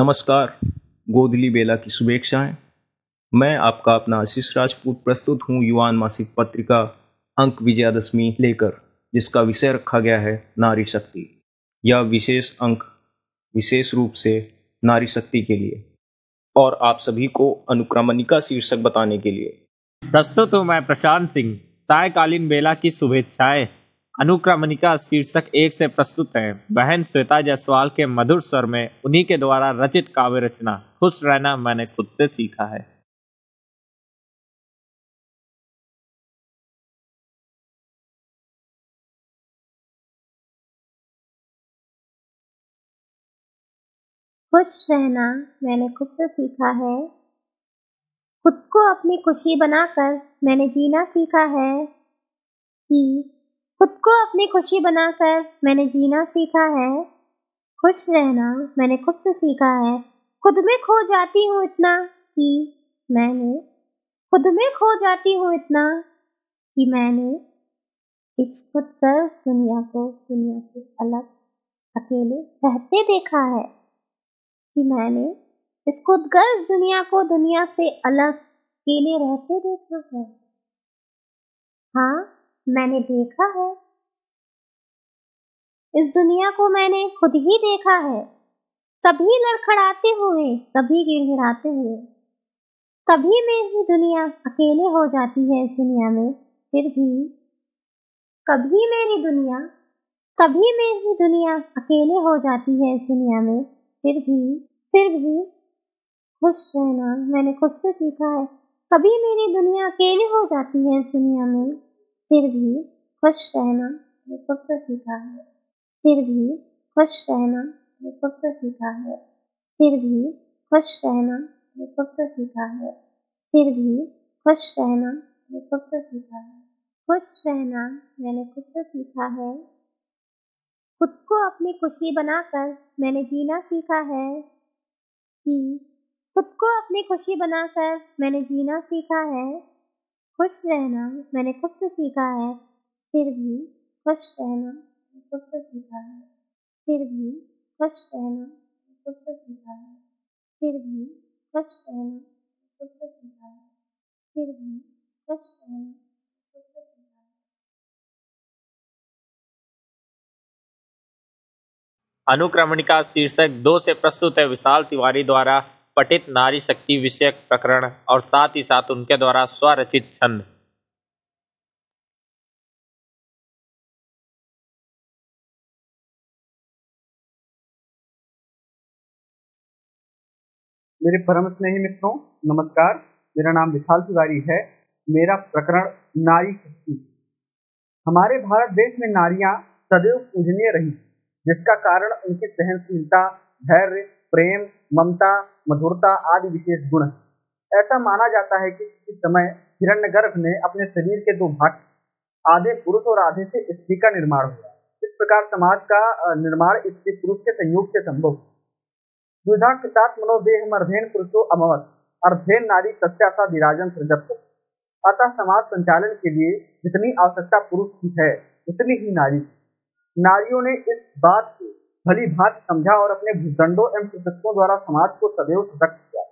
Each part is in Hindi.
नमस्कार गोदली बेला की शुभेच्छाएँ। मैं आपका अपना आशीष राजपूत प्रस्तुत हूँ युवान मासिक पत्रिका अंक विजयादशमी लेकर, जिसका विषय रखा गया है नारी शक्ति। यह विशेष अंक विशेष रूप से नारी शक्ति के लिए और आप सभी को अनुक्रमणिका शीर्षक बताने के लिए। प्रस्तुत हूँ मैं प्रशांत सिंह, सायकालीन बेला की शुभेच्छाएँ। अनुक्रमणिका शीर्षक एक से प्रस्तुत है। बहन श्वेता जायसवाल के मधुर स्वर में उन्हीं के द्वारा रचित काव्य रचना, खुश रहना मैंने खुद से सीखा है। खुश रहना मैंने खुद से सीखा है। खुद को अपनी खुशी बनाकर मैंने जीना सीखा है कि खुद को अपनी खुशी बनाकर मैंने जीना सीखा है। खुश रहना मैंने खुद से सीखा है। खुद में खो जाती हूँ इतना कि मैंने खुद में खो जाती हूँ इतना कि मैंने इस खुद कर दुनिया को, दुनिया से अलग अकेले रहते देखा है कि मैंने इस खुद गर्ज दुनिया को, दुनिया से अलग अकेले रहते देखा है। हाँ मैंने देखा है। इस दुनिया को मैंने खुद ही देखा है। कभी लड़खड़ाते हुए कभी गिड़गिड़ाते हुए कभी मेरी दुनिया अकेले हो जाती है इस दुनिया में, फिर भी कभी मेरी दुनिया कभी मेरी दुनिया अकेले हो जाती है इस दुनिया में, फिर भी फिर भी खुश रहना मैंने खुद से सीखा है। कभी मेरी दुनिया अकेले हो जाती है इस दुनिया में। फिर भी खुश रहना मैंने सबसे सीखा है। फिर भी खुश रहना मैंने सबसे सीखा है। फिर भी खुश रहना मैंने सबसे सीखा है। फिर भी खुश रहना मैंने सबसे सीखा है। खुश रहना मैंने खुद से सीखा है। खुद को अपनी खुशी बनाकर मैंने जीना सीखा है। कि खुद को अपनी खुशी बनाकर मैंने जीना सीखा है। खुश रहना मैंने खुद से सीखा है, फिर भी खुश रहना खुद से सीखा है। फिर भी खुश रहना खुद से सीखा है। फिर भी खुश रहना खुद से सीखा है। फिर भी खुश रहना अनुक्रमणिका शीर्षक दो से प्रस्तुत है विशाल तिवारी द्वारा। पठित नारी शक्ति विषयक प्रकरण और साथ ही साथ उनके द्वारा स्वरचित छंद। मेरे परम स्नेही मित्रों, नमस्कार। मेरा नाम विशाल तिवारी है। मेरा प्रकरण नारी शक्ति। हमारे भारत देश में नारियाँ सदैव पूजनीय रही, जिसका कारण उनकी सहनशीलता, धैर्य, प्रेम ममता, मधुरता आदि विशेष गुण है। ऐसा माना जाता है कि किसी समय हिरण्यगर्भ ने अपने शरीर के दो भाग, आधे पुरुष और आधे से स्त्री का निर्माण हुआ। इस प्रकार समाज का निर्माण स्त्री पुरुष के संयोग से संभव द्विधा कृतात् मनोदेह अर्धेन पुरुषो अमवत, अर्धेन नारी सत्यासा विराजन सृजत अतः समाज संचालन के लिए जितनी आवश्यकता पुरुष की है, उतनी ही नारी। नारियों ने इस बात को भली भात समझा और अपने भूदंडों एवं प्रशस्कों द्वारा समाज को सदैव सतर्क किया।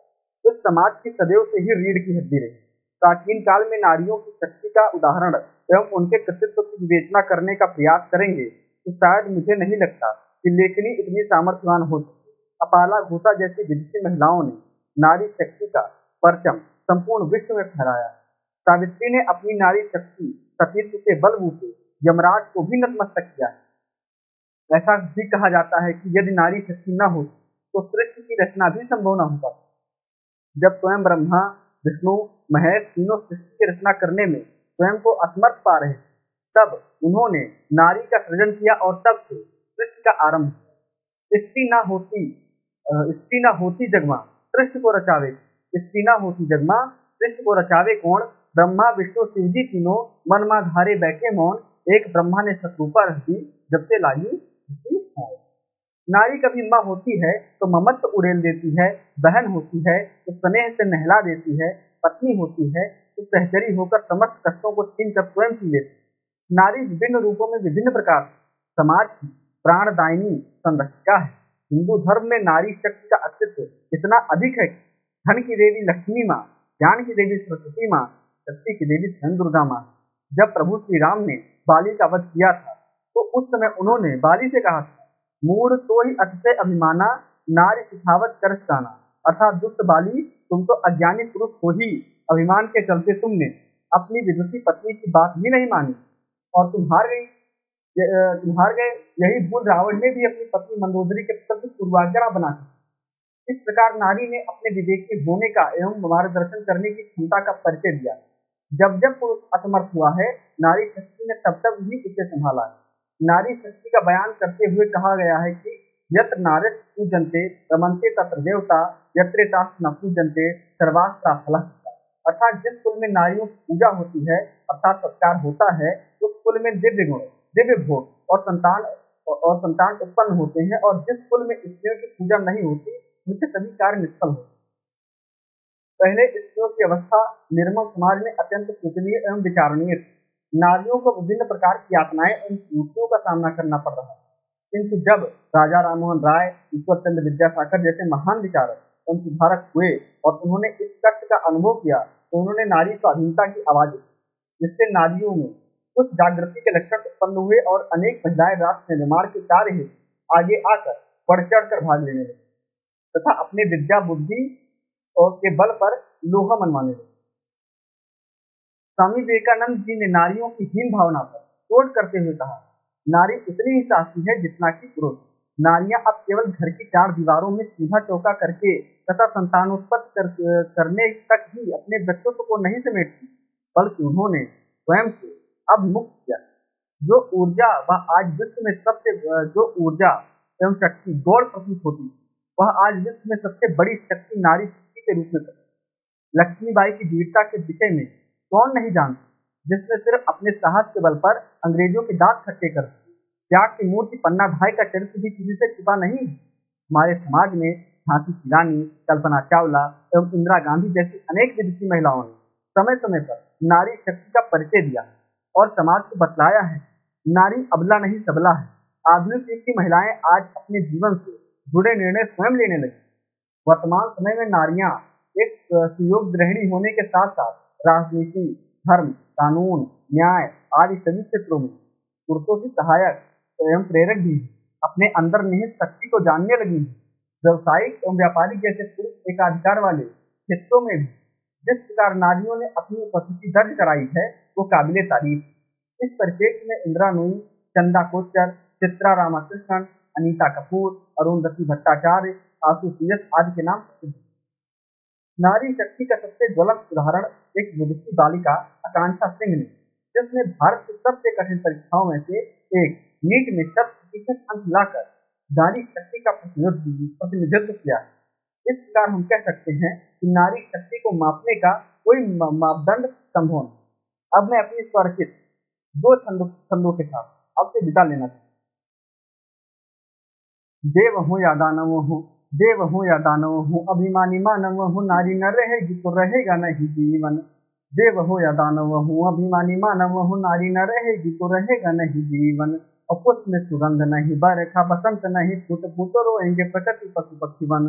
इस समाज की सदैव से ही रीढ़ की हड्डी रही। प्राचीन काल में नारियों की शक्ति का उदाहरण एवं उनके कृतित्व की विवेचना करने का प्रयास करेंगे तो शायद मुझे नहीं लगता कि लेखनी इतनी सामर्थ्यवान हो सके अपाला घोषा जैसी विदेशी महिलाओं ने नारी शक्ति का परचम संपूर्ण विश्व में फहराया। सावित्री ने अपनी नारी शक्ति सतीत्व के बलबूते यमराज को भी नतमस्तक किया ऐसा भी कहा जाता है कि यदि नारी शक्ति न हो तो सृष्टि की रचना भी संभव न हो पाती। जब स्वयं ब्रह्मा, विष्णु, महेश तीनों सृष्टि की रचना करने में स्वयं को असमर्थ पा रहे, तब उन्होंने नारी का सृजन किया और तब से सृष्टि का आरंभ स्त्री ना होती स्त्री ना होती जगमा, सृष्टि को रचावे। स्त्री ना होती जगमा, सृष्टि को रचावे कौन? ब्रह्मा, विष्णु, शिव जी तीनों मन धारे बैठे मौन, एक ब्रह्मा ने शत्रुपा रख दी जब से लाई नारी कभी माँ होती है तो ममत्व उड़ेल देती है, बहन होती है तो स्नेह से नहला देती है, पत्नी होती है तो सहचरी होकर समस्त कष्टों को छीन कर स्वयं पी लेती नारी विभिन्न रूपों में विभिन्न प्रकार समाज की प्राणदायिनी संरक्षिका है। हिंदू धर्म में नारी शक्ति का अस्तित्व इतना अधिक है धन की देवी लक्ष्मी माँ, ज्ञान की देवी सरस्वती माँ, शक्ति की देवी स्वयं दुर्गा माँ। जब प्रभु श्री राम ने बाली का वध किया था तो उस समय उन्होंने बाली से कहा था मूड तो ही अतिशय अभिमाना, नारी सिखावत कर जाना। अर्थात दुष्ट बाली तुम तो अज्ञानी पुरुष हो ही अभिमान के चलते तुमने अपनी विदुषी पत्नी की बात भी नहीं मानी। और तुम हार गई तुम हार गए, यही भूल रावण ने भी अपनी पत्नी मंदोदरी के प्रति पूर्वाग्रह बना इस प्रकार नारी ने अपने विवेक के होने का एवं मार्गदर्शन करने की क्षमता का परिचय दिया। जब जब पुरुष असमर्थ हुआ है, नारी शक्ति ने तब तब ही उसे संभाला। है नारी शक्ति का बयान करते हुए कहा गया है कि यत्र नारे पूजनते, रमनते तत्र देवता, यत्रे न पूजनते, सर्वास्ता फल अर्थात जिस कुल में नारियों की पूजा होती है, अर्थात सत्कार होता है, उस कुल में दिव्य गुण, दिव्य भोग और संतान और संतान उत्पन्न होते हैं और जिस कुल में स्त्रियों की पूजा नहीं होती, उनके सभी कार्य निष्फल होते पहले स्त्रियों की अवस्था निर्मल समाज में अत्यंत पूजनीय एवं विचारणीय थी। नारियों को विभिन्न प्रकार की यातनाएँ एवं चुनौतियों का सामना करना पड़ रहा है। किंतु जब राजा राममोहन राय ईश्वर चंद्र विद्यासागर जैसे महान विचारक एवं सुधारक हुए और उन्होंने इस कष्ट का अनुभव किया तो उन्होंने नारी स्वाधीनता की आवाज़ उठी जिससे नारियों में उस जागृति के लक्षण उत्पन्न हुए और अनेक महिलाएँ राष्ट्र निर्माण के कार्य हेतु आगे आकर बढ़ चढ़ कर भाग लेने लगी। तथा अपने विद्या बुद्धि के बल पर लोहा मनवाने लगे। स्वामी विवेकानंद जी ने नारियों की हीन भावना पर चोट करते हुए कहा नारी उतनी ही साहसी है जितना कि पुरुष। नारियाँ अब केवल घर की चार दीवारों में सीधा चौका करके तथा संतानोत्पत्ति कर, करने तक ही अपने व्यक्तित्व को नहीं समेटती बल्कि उन्होंने स्वयं को अब मुक्त किया। जो ऊर्जा वह आज विश्व में सबसे जो ऊर्जा एवं शक्ति गौड़ प्रतीत होती वह आज विश्व में सबसे बड़ी शक्ति नारी शक्ति के रूप में लक्ष्मीबाई की वीरता के विषय में कौन नहीं जानता, जिसने सिर्फ़ अपने साहस के बल पर अंग्रेज़ों के दांत खट्टे कर त्याग की मूर्ति पन्ना भाई का चरित्र भी किसी से छिपा नहीं हमारे समाज में झांसी की रानी, कल्पना चावला एवं इंदिरा गांधी जैसी अनेक विदेशी महिलाओं ने समय समय पर नारी शक्ति का परिचय दिया और समाज को बतलाया है। नारी अबला नहीं सबला है। आधुनिक युग की महिलाएँ आज अपने जीवन से जुड़े निर्णय स्वयं लेने लगी। वर्तमान समय में नारियाँ एक सुयोग ग्रहणी होने के साथ साथ राजनीति, धर्म, कानून, न्याय आदि सभी क्षेत्रों में पुरुषों की सहायक एवं प्रेरक भी अपने अंदर निहित शक्ति को जानने लगी व्यवसायिक एवं व्यापारिक जैसे पुरुष एकाधिकार वाले क्षेत्रों में भी जिस प्रकार नारियों ने अपनी उपस्थिति दर्ज कराई है, वो काबिल तारीफ़ इस परिप्रेक्ष्य में इंदिरा नोई चंदा कोचर चित्रा रामाकृष्णन, अनीता कपूर अरुंधति भट्टाचार्य आँसू सीरत आदि के नाम नारी शक्ति का सबसे ज्वलंत उदाहरण एक विदेशी बालिका आकांक्षा सिंह ने, जिसने भारत की सबसे कठिन परीक्षाओं में से एक नीट में शत प्रतिशत अंक लाकर नारी शक्ति का प्रतिनिधित्व किया। इस प्रकार हम कह सकते हैं कि नारी शक्ति को मापने का कोई मापदंड संभव नहीं। अब मैं अपनी स्वरचित दो छंदों के साथ आपसे विदा लेना चाहता देव हूँ या दानव हूँ देव हूँ या दानव हूँ, अभिमानी मानव हूँ, नारी न रहेगी तो रहेगा नहीं जीवन। देव हो या दानव हूँ, अभिमानी मानव हूँ, नारी न रहेगी तो रहेगा नहीं जीवन। और पुष्प में सुगंध नहीं, बरखा बसंत नहीं, फूट फूट रोएँगे प्रकृति पशु पक्षी वन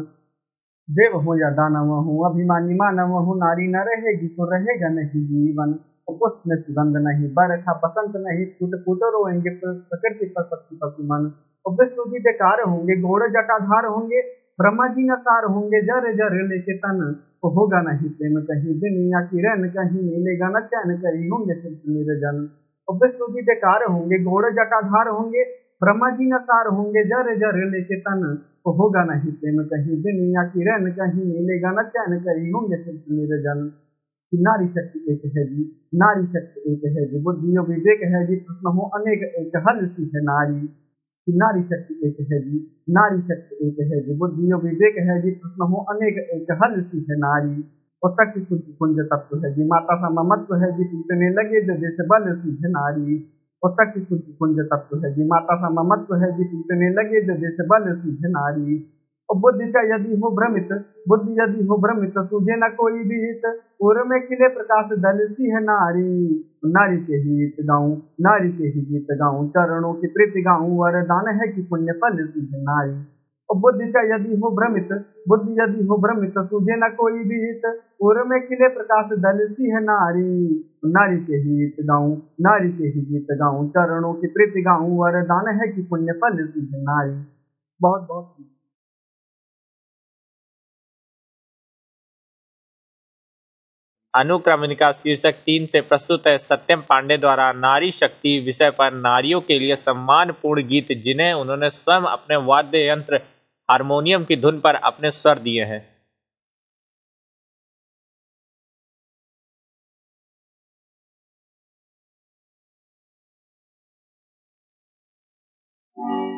देव हो या दानव हूँ, अभिमानी मानव हूँ, नारी न रहेगी तो रहेगा नहीं जीवन। पुष्प में सुगंध नहीं, बरखा बसंत नहीं, फूट फूट रोएँगे प्रकृति पर पक्षी पशु मन। और विष्णु जी बेकार होंगे, घोड़ जटाधार होंगे ब्रह्मा जी नकार होंगे, जर जर लेके तन तो होगा नहीं प्रेम कहीं, दुनिया की रन कहीं, मिलेगा न चैन कहीं, होंगे सिर्फ़ निर्जन। और विष्णु जी बेकार होंगे घोड़ जटाधार होंगे ब्रह्मा जी नकार होंगे, जर जर लेके तन तो होगा नहीं प्रेम कहीं, दुनिया की रन कहीं, मिलेगा न चैन कहीं, होंगे सिर्फ़ निर्जन। नारी शक्ति एक है जी, नारी शक्ति एक है जी, बुद्धि विवेक है जी, प्रश्न हो अनेक, एक हर है नारी। कि नारी शक्ति एक है जी, नारी शक्ति एक है जी, बुद्धि विवेक है जी प्रश्न हो अनेक एक, हर सी है नारी। और कुंज तत्व है जी, माता सा ममत्व है जी, टूटने लगे जो जैसे बल सी है नारी। और कुंज तत्व है जी, माता सा ममत्व है जी, टूटने लगे जो जैसे बल सी है नारी। और बुद्धि का यदि हो भ्रमित, बुद्धि यदि हो भ्रमित, तुझे न कोई भी हित पूर्व में किले प्रकाश दलती है नारी? नारी के ही हित गाऊं, नारी के ही गीत गाऊं, चरणों की प्रीति गाऊं, वरदान है कि पुण्य फल है नारी। और बुद्धि च यदि हो भ्रमित, बुद्धि यदि हो भ्रमित, तुझे न कोई भी हित उर में किले प्रकाश दलती है नारी? नारी के ही गीत गाऊं, नारी के ही गीत गाऊं, चरणों की प्रीति गाऊं, वरदान है कि पुण्य फल है नारी। बहुत बहुत अनुक्रमणिका शीर्षक तीन से प्रस्तुत है। सत्यम पांडे द्वारा नारी शक्ति विषय पर नारियों के लिए सम्मानपूर्ण गीत, जिन्हें उन्होंने स्वयं अपने वाद्य यंत्र हारमोनियम की धुन पर अपने स्वर दिए हैं।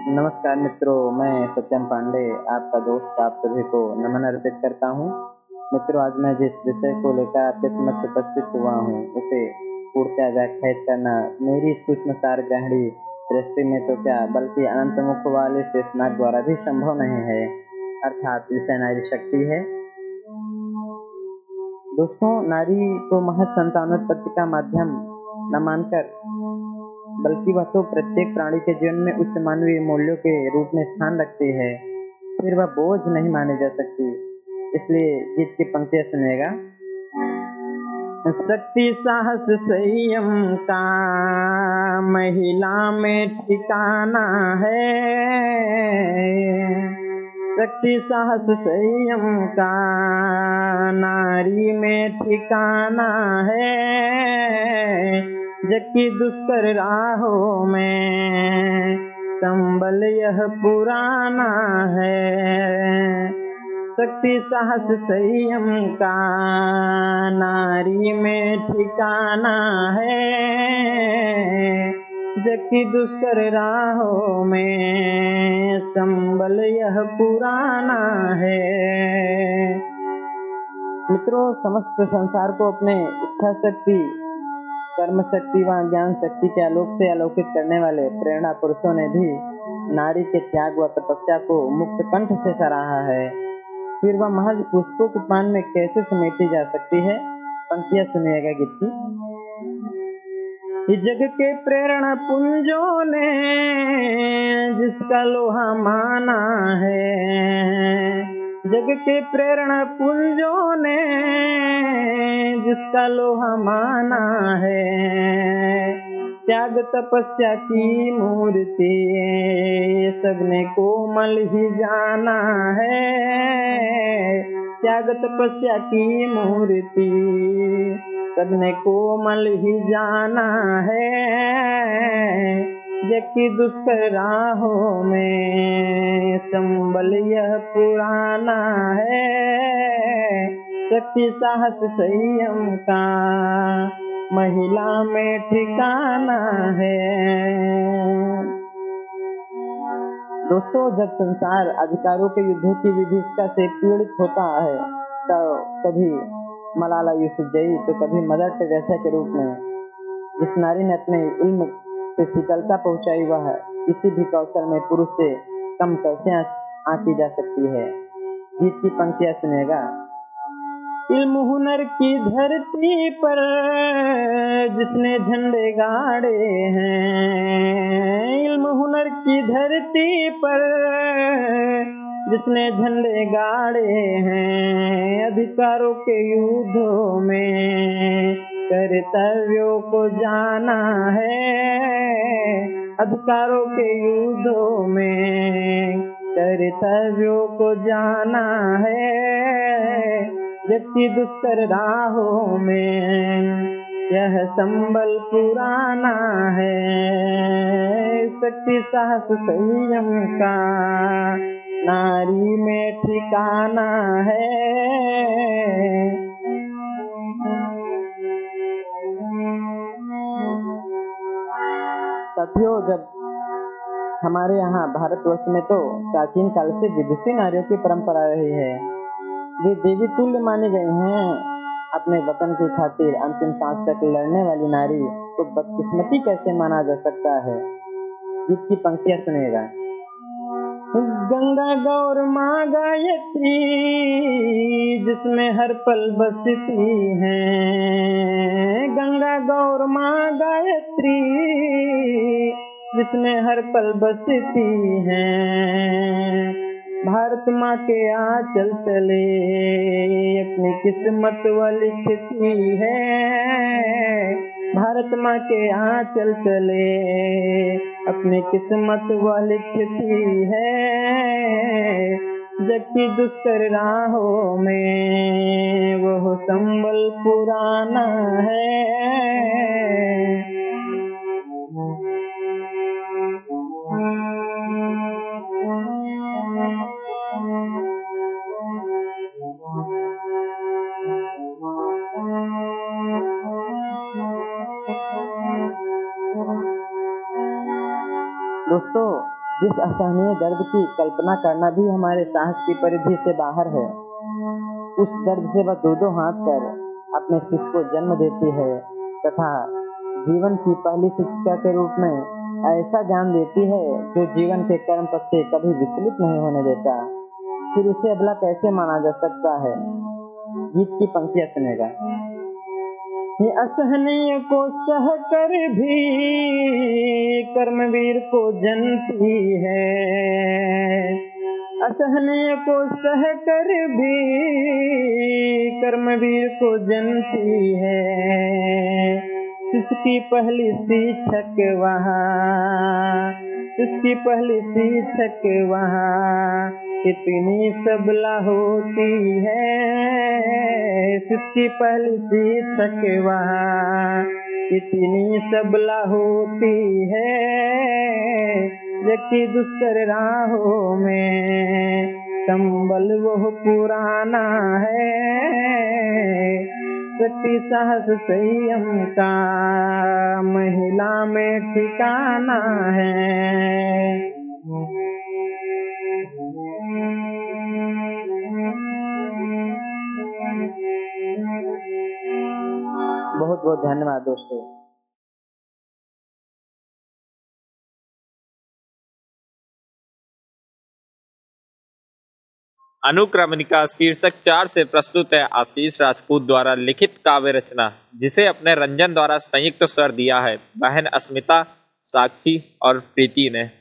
नमस्कार मित्रों, मैं सत्यम पांडे, आपका दोस्त आप सभी को नमन अर्पित करता हूँ। मित्रों, आज मैं जिस विषय को लेकर आपके समक्ष उपस्थित हुआ हूँ, उसे पूर्णतः व्याख्यात करना, मेरी सूक्ष्म सार ग्रहणी दृष्टि में तो क्या, बल्कि अनंत मुख वाले शेषनाग द्वारा भी संभव नहीं है। अर्थात विषय नारी शक्ति है। दोस्तों, नारी को महत संतानोत्पत्ति का माध्यम न मानकर, बल्कि वह तो प्रत्येक प्राणी के जीवन में उच्च मानवीय मूल्यों के रूप में स्थान रखती है, फिर वह बोझ नहीं मानी जा सकती। इसलिए गीत की पंक्तियाँ सुनेगा। शक्ति साहस संयम का महिला में ठिकाना है। शक्ति साहस संयम का नारी में ठिकाना है। जबकि दुष्कर राहों में संबल यह पुराना है। शक्ति साहस संयम का नारी में ठिकाना है। जबकि दुष्कर राहों में संबल यह पुराना है। मित्रों, समस्त संसार को अपने इच्छा शक्ति, कर्म शक्ति व ज्ञान शक्ति के आलोक से अलौकित करने वाले प्रेरणा पुरुषों ने भी नारी के त्याग व तपस्या को मुक्त कंठ से सराहा है। फिर वह महज पुष्पों के पान में कैसे समेटी जा सकती है? पंक्तियाँ सुनिएगा गीत जग के प्रेरणा पुंजों ने जिसका लोहा माना है जग के प्रेरणा पुंजों ने जिसका लोहा माना है त्याग तपस्या की मूर्ति सबने कोमल ही जाना है। त्याग तपस्या की मूर्ति सबने कोमल ही जाना है। जबकि दुष्कर राहों में संबल यह पुराना है। शक्ति साहस संयम का महिला में ठिकाना है। दोस्तों, जब संसार अधिकारों के युद्धों की विभिषका से पीड़ित होता है तो कभी मलाला यूसुफजई तो कभी मदर टेरेसा के रूप में। जिस नारी ने अपने इल्म से शीतलता पहुंचाई, वह किसी भी कौशल में पुरुष से कम कैसे आंकी जा सकती है? गीत की पंक्तियाँ सुनेगा। इल्म हुनर की धरती पर जिसने झंडे गाड़े हैं। इल्म हुनर की धरती पर जिसने झंडे गाड़े हैं। अधिकारों के युद्धों में कर्तव्यों को जाना है। अधिकारों के युद्धों में कर्तव्यों को जाना है। जबकि दुष्कर राहों में यह संबल पुराना है। शक्ति साहस संयम का नारी में ठिकाना है। साथियों, जब हमारे यहाँ भारतवर्ष में तो प्राचीन काल से विदुषी नारियों की परंपरा रही है। वे देवी तुल्य माने गए हैं। अपने वतन की खातिर अंतिम सांस तक लड़ने वाली नारी को बदकिस्मती कैसे माना जा सकता है? गीत की पंक्तियाँ सुनेगा। गंगा गौर माँ गायत्री, जिसमें हर पल बसती है। गंगा गौर माँ गायत्री, जिसमें हर पल बसती है। भारत माँ के आंचल चले अपनी किस्मत वाली लिखती है। भारत माँ के आंचल चले अपनी किस्मत वाली लिखती है। जबकि दुष्कर राहों में वो संबल पुराना है। दोस्तों जिस असहनीय दर्द की कल्पना करना भी हमारे साहस की परिधि से बाहर है, उस दर्द से वह दो दो हाथ कर अपने शिष्य को जन्म देती है तथा जीवन की पहली शिक्षा के रूप में ऐसा ज्ञान देती है जो जीवन के कर्म पथ से कभी विचलित नहीं होने देता। फिर उसे अबला कैसे माना जा सकता है? गीत की पंक्तियाँ सुनेगा। असहनीय को सह कर भी कर्मवीर को जनती है। असहनीय को सह कर भी कर्मवीर को जनती है। इसकी पहली शिक्षक वहाँ, इसकी पहली शिक्षक वहाँ कितनी सबला होती है इसकी पहली शिक्षक वहाँ कितनी सबला होती है, जबकि दुष्कर राहों में। संबल वो पुराना है, शक्ति साहस संयम का। महिला में ठिकाना है। बहुत बहुत धन्यवाद दोस्तों। अनुक्रमणिका शीर्षक चार से प्रस्तुत है आशीष राजपूत द्वारा लिखित काव्य रचना, जिसे अपने रंजन द्वारा संयुक्त स्वर दिया है। बहन अस्मिता, साक्षी और प्रीति ने।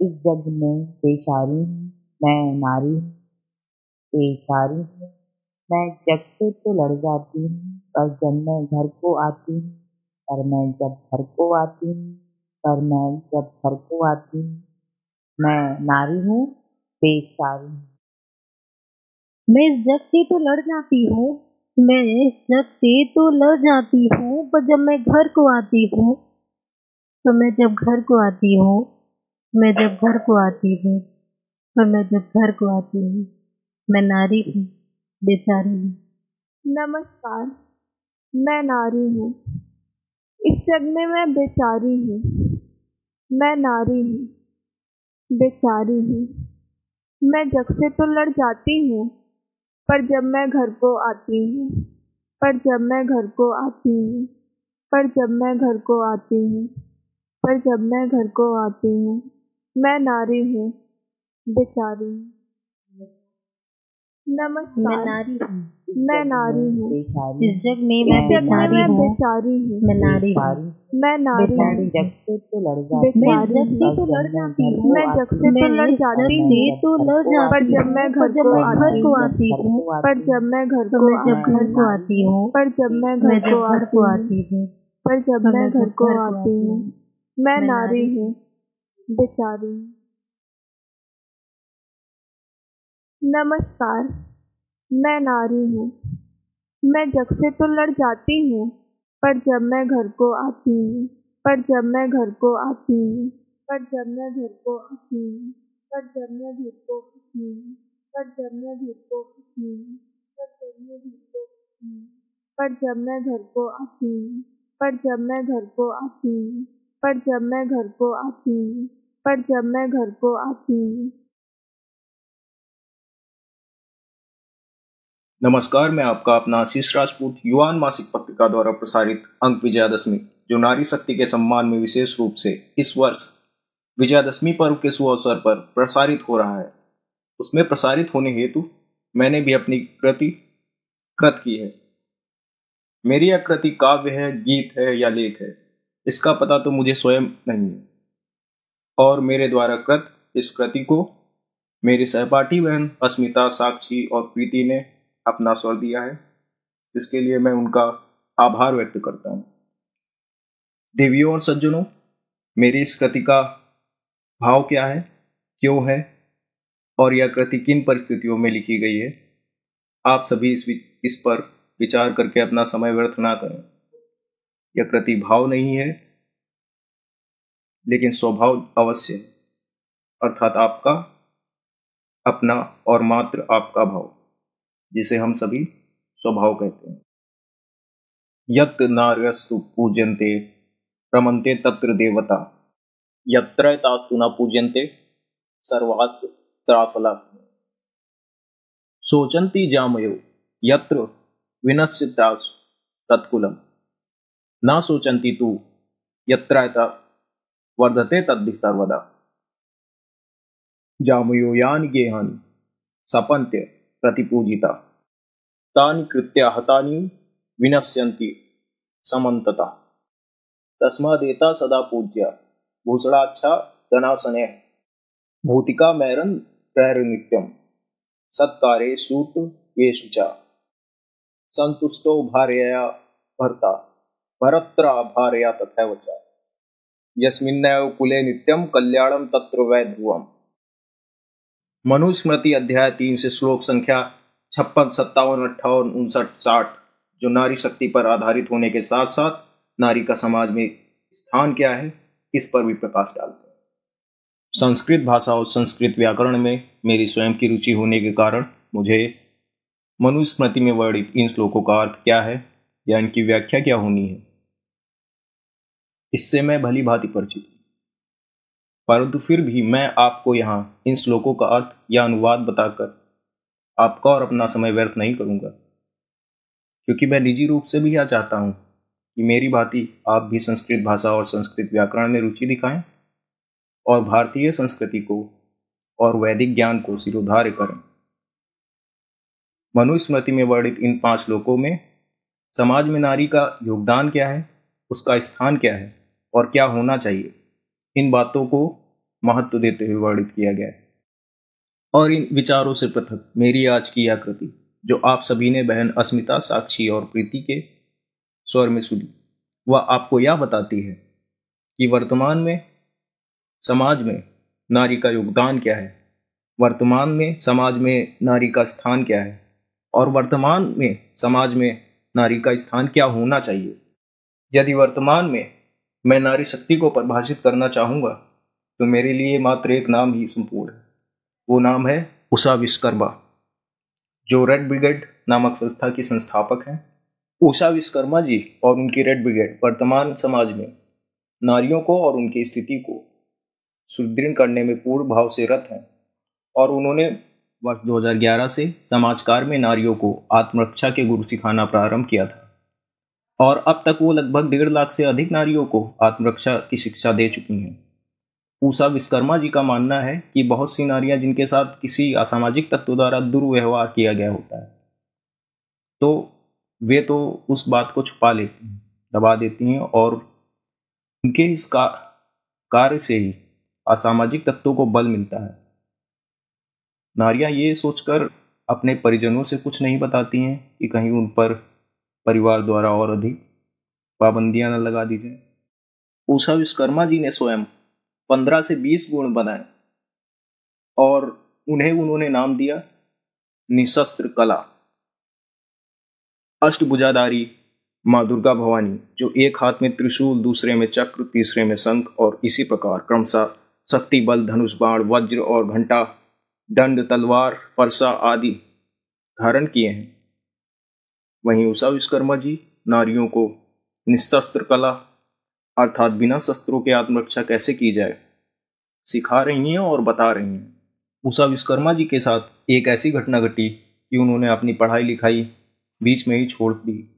इस जग में बेचारी हूँ, मैं नारी हूँ, बेचारी हूँ। मैं जग से तो लड़ जाती हूँ, पर जब मैं घर को आती हूँ, पर मैं जब घर को आती हूँ, पर मैं जब घर को आती हूँ, मैं नारी हूँ, बेचारी हूँ। मैं इस जग से तो लड़ जाती हूँ, मैं इस जग से तो लड़ जाती हूँ, पर जब मैं घर को आती हूँ तो मैं जब घर को आती हूँ मैं जब घर को आती हूँ पर मैं जब घर को आती हूँ, मैं नारी हूँ, बेचारी हूँ। नमस्कार, मैं नारी हूँ। इस जग में मैं बेचारी हूँ। मैं नारी हूँ, बेचारी हूँ। मैं जग से तो लड़ जाती हूँ, पर जब मैं घर को आती हूँ, पर जब मैं घर को आती हूँ, पर जब मैं घर को आती हूँ, पर जब मैं घर को आती हूँ मैं नारी हूँ बेचारी। हूँ मैं नमस्कार नारी हूँ मैं नारी हूँ। बेचारी। इस जग में मैं में बेचारी मैं हूँ हूँ। मैं नारी हूँ। बेचारी। मैं नारी हूँ। जग से तो लड़ जाती मैं जग से तो लड़ जाती हूँ। मैं जग से तो लड़ जाती हूँ। से तो लड़ जाती पर जब मैं घर जब को मैं घर आती को हूँ आती हूँ। पर जब मैं घर तो को मैं जब आती घर को आती हूँ पर जब मैं मैं घर को घर आती को हूँ। आती हूँ। पर जब तो मैं मैं घर को आती आती हूँ। हूँ। मैं मैं नारी नारी हूँ। बेचारी। नमस्कार, मैं नारी हूँ। मैं जग से तो लड़ जाती हूँ, पर जब मैं घर को आती हूँ, पर जब मैं घर को आती हूँ, पर जब मैं घर को आती हूँ, पर जब मैं घर को आती हूँ, पर जब मैं घर को आती हूँ, पर जब मैं घर को आती हूँ, पर जब मैं घर को आती हूँ, पर जब मैं घर को आती हूँ, पर जब मैं घर को आती हूँ। नमस्कार, मैं आपका अपना आशीष राजपूत, युवान मासिक पत्रिका द्वारा प्रसारित अंक विजयादशमी, जो नारी शक्ति के सम्मान में विशेष रूप से इस वर्ष विजयादशमी पर्व के सुअवसर पर प्रसारित हो रहा है। उसमें प्रसारित होने हेतु मैंने भी अपनी कृति कृत की है। मेरी यह कृति काव्य है, गीत है या लेख है, इसका पता तो मुझे स्वयं नहीं है। और मेरे द्वारा कृत इस कृति को। मेरी सहपाठी बहन अस्मिता, साक्षी और प्रीति ने अपना स्वर दिया है। इसके लिए मैं उनका आभार व्यक्त करता हूँ। देवियों और सज्जनों, मेरी इस कृति का भाव क्या है? क्यों है? और यह कृति किन परिस्थितियों में लिखी गई है? आप सभी इस इस पर विचार करके अपना समय व्यर्थ ना करें। यह कृति भाव नहीं है। लेकिन स्वभाव अवश्य है। अर्थात आपका, अपना और मात्र आपका भाव, जिसे हम सभी स्वभाव कहते हैं। यत नार्यस्तु पूजन्ते रमन्ते तत्र देवता। यत्र तास्तु न पूजन्ते सर्वास्तु त्राफला सोचन्ति जामयो, यत्र विनश्यतास् तत्कुलम। न सोचन्ति तु, यत्र वर्धते तद्धि सर्वदा। जामयो यानि गेहानि, सपन्त्य प्रतिपूजिता। तानि कृत्या हतानि विनश्यन्ति समन्तता। तस्मादेता सदा पूज्य, भूषणाच्छा धनासने। भूतिका मैरन नित्यम सत्कारे सूत वेशु च। संतुष्टो भार्यया भर्ता, भरत्रा भार्या तथैव च। यस्मिन्नैव कुले नित्यम कल्याणम तत्र वै ध्रुवम। मनुस्मृति अध्याय तीन से श्लोक संख्या छप्पन, सत्तावन, अट्ठावन, उनसठ, साठ, जो नारी शक्ति पर आधारित होने के साथ साथ नारी का समाज में स्थान क्या है, इस पर भी प्रकाश डालते हैं। संस्कृत भाषा और संस्कृत व्याकरण में मेरी स्वयं की रुचि होने के कारण मुझे मनुस्मृति में वर्णित इन श्लोकों का अर्थ क्या है या इनकी व्याख्या क्या होनी है? इससे मैं भली भांति परिचित हूँ। परंतु फिर भी मैं आपको यहाँ इन श्लोकों का अर्थ या अनुवाद बताकर आपका और अपना समय व्यर्थ नहीं करूँगा। क्योंकि मैं निजी रूप से भी यह चाहता हूँ कि मेरी भांति आप भी संस्कृत भाषा और संस्कृत व्याकरण में रुचि दिखाएँ और भारतीय संस्कृति को और वैदिक ज्ञान को सिरोधार्य करें। मनुस्मृति में वर्णित इन पाँच श्लोकों में समाज में नारी का योगदान क्या है, उसका स्थान क्या है और क्या होना चाहिए? इन बातों को महत्व देते हुए वर्णित किया गया है। और इन विचारों से पृथक मेरी आज की आकृति जो आप सभी ने बहन अस्मिता, साक्षी और प्रीति के स्वर में सुनी, वह आपको यह बताती है कि वर्तमान में समाज में नारी का योगदान क्या है? वर्तमान में समाज में नारी का स्थान क्या है? और वर्तमान में समाज में नारी का स्थान क्या होना चाहिए? यदि वर्तमान में मैं नारी शक्ति को परिभाषित करना चाहूँगा तो मेरे लिए मात्र एक नाम ही संपूर्ण है। वो नाम है उषा विश्वकर्मा, जो रेड ब्रिगेड नामक संस्था की संस्थापक हैं। उषा विश्वकर्मा जी और उनकी रेड ब्रिगेड वर्तमान समाज में नारियों को और उनकी स्थिति को सुदृढ़ करने में पूर्ण भाव से रत हैं और उन्होंने वर्ष 2011 से समाज कार्य में नारियों को आत्मरक्षा के गुरु सिखाना प्रारंभ किया था। और अब तक वो लगभग डेढ़ लाख से अधिक नारियों को आत्मरक्षा की शिक्षा दे चुकी हैं। ऊषा विश्वकर्मा जी का मानना है कि बहुत सी नारियाँ जिनके साथ किसी असामाजिक तत्व द्वारा दुर्व्यवहार किया गया होता है तो वे तो उस बात को छुपा लेती हैं दबा देती हैं और उनके इस का, कार्य से ही असामाजिक तत्वों को बल मिलता है। नारियाँ ये सोचकर अपने परिजनों से कुछ नहीं बताती हैं कि कहीं उन पर परिवार द्वारा और अधिक पाबंदियाँ न लगा दी जाए। ऊषा विश्वकर्मा जी ने स्वयं पंद्रह से बीस गुण बनाए और उन्हें उन्होंने नाम दिया निशस्त्र कला। अष्टभुजाधारी माँ दुर्गा भवानी, जो एक हाथ में त्रिशूल, दूसरे में चक्र, तीसरे में शंख और इसी प्रकार क्रमशः शक्ति बल, धनुष, बाण, वज्र और घंटा, दंड, तलवार, फरसा आदि धारण किए हैं। वहीं उषा विश्वकर्मा जी, नारियों को निशस्त्र कला, अर्थात बिना शस्त्रों के आत्मरक्षा कैसे की जाए? सिखा रही हैं और बता रही हैं। उषा विश्वकर्मा जी के साथ एक ऐसी घटना घटी कि उन्होंने अपनी पढ़ाई लिखाई बीच में ही छोड़ दी।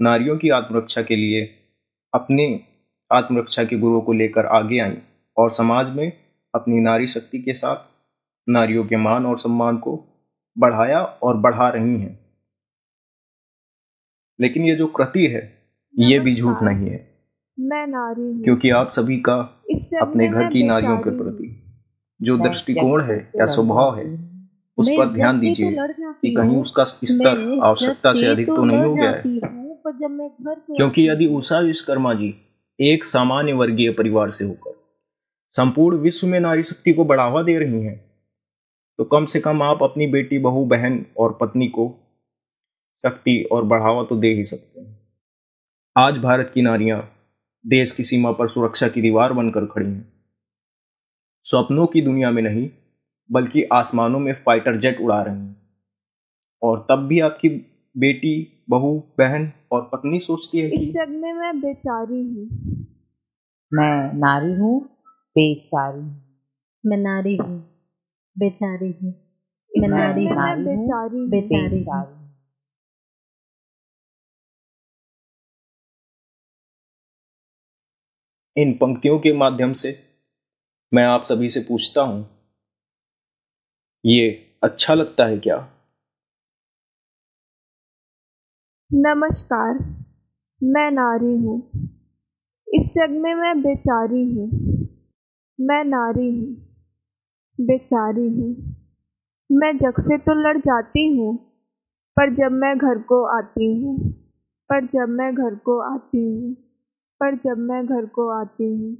नारियों की आत्मरक्षा के लिए अपने आत्मरक्षा के गुरुओं को लेकर आगे आई और समाज में अपनी नारी शक्ति के साथ नारियों के मान और सम्मान को बढ़ाया और बढ़ा रही हैं। लेकिन ये जो कृति है ये भी झूठ नहीं है। मैं नारी हूँ। क्योंकि आप सभी का अपने घर की नारियों के प्रति जो दृष्टिकोण है या स्वभाव है उस पर ध्यान दीजिए तो कि कहीं उसका स्तर आवश्यकता से अधिक तो नहीं हो गया। है क्योंकि यदि उषा विश्वकर्मा जी एक सामान्य वर्गीय परिवार से होकर संपूर्ण विश्व में नारी शक्ति को बढ़ावा दे रही हैं तो कम से कम आप अपनी बेटी बहू बहन और पत्नी को शक्ति और बढ़ावा तो दे ही सकते हैं। आज भारत की नारियाँ देश की सीमा पर सुरक्षा की दीवार बनकर खड़ी हैं। स्वप्नों की दुनिया में नहीं बल्कि आसमानों में फाइटर जेट उड़ा रहे हैं। और तब भी आपकी बेटी बहू बहन और पत्नी सोचती है इस कि जग में मैं बेचारी हूँ। मैं नारी हूँ बेचारी हूँ। मैं नारी हूँ बेचारी हूँ। मैं नारी हूँ, बेचारी हूँ। बेचारी इन पंक्तियों के माध्यम से मैं आप सभी से पूछता हूँ, ये अच्छा लगता है क्या? नमस्कार, मैं नारी हूँ। इस जग में मैं बेचारी हूँ। मैं नारी हूँ, बेचारी हूँ। मैं जग से तो लड़ जाती हूँ, पर जब मैं घर को आती हूँ, पर जब मैं घर को आती हूँ पर जब मैं घर को आती हूँ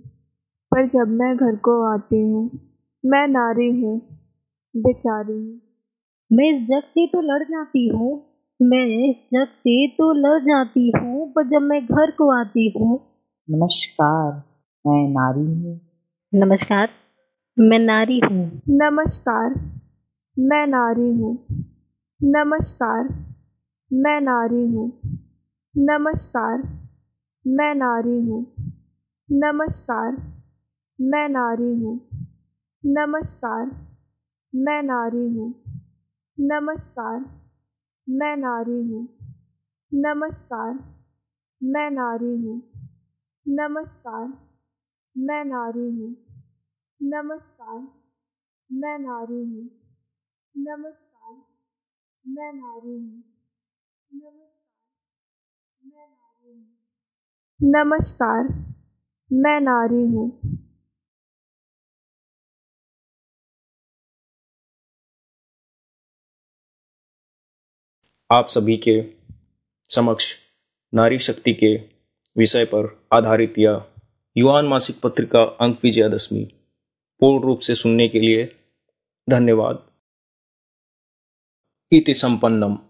पर जब मैं घर को आती हूँ मैं नारी हूँ बेचारी हूँ। मैं इस जग से तो लड़ जाती हूँ मैं इस जग से तो लड़ जाती हूँ पर जब मैं घर को आती हूँ। नमस्कार मैं नारी हूँ। नमस्कार मैं नारी हूँ। नमस्कार मैं नारी हूँ। नमस्कार मैं नारी हूँ। नमस्कार मैं नारी हूँ। नमस्कार, मैं नारी हूँ। नमस्कार, मैं नारी हूँ। नमस्कार, मैं नारी हूँ। नमस्कार, मैं नारी हूँ। नमस्कार, मैं नारी हूँ। नमस्कार, मैं नारी हूँ। नमस्कार, मैं नारी हूँ। नमस्कार, मैं नारी हूँ। आप सभी के समक्ष नारी शक्ति के विषय पर आधारित यह युवान मासिक पत्रिका अंक विजयादशमी पूर्ण रूप से सुनने के लिए धन्यवाद। इति संपन्नम।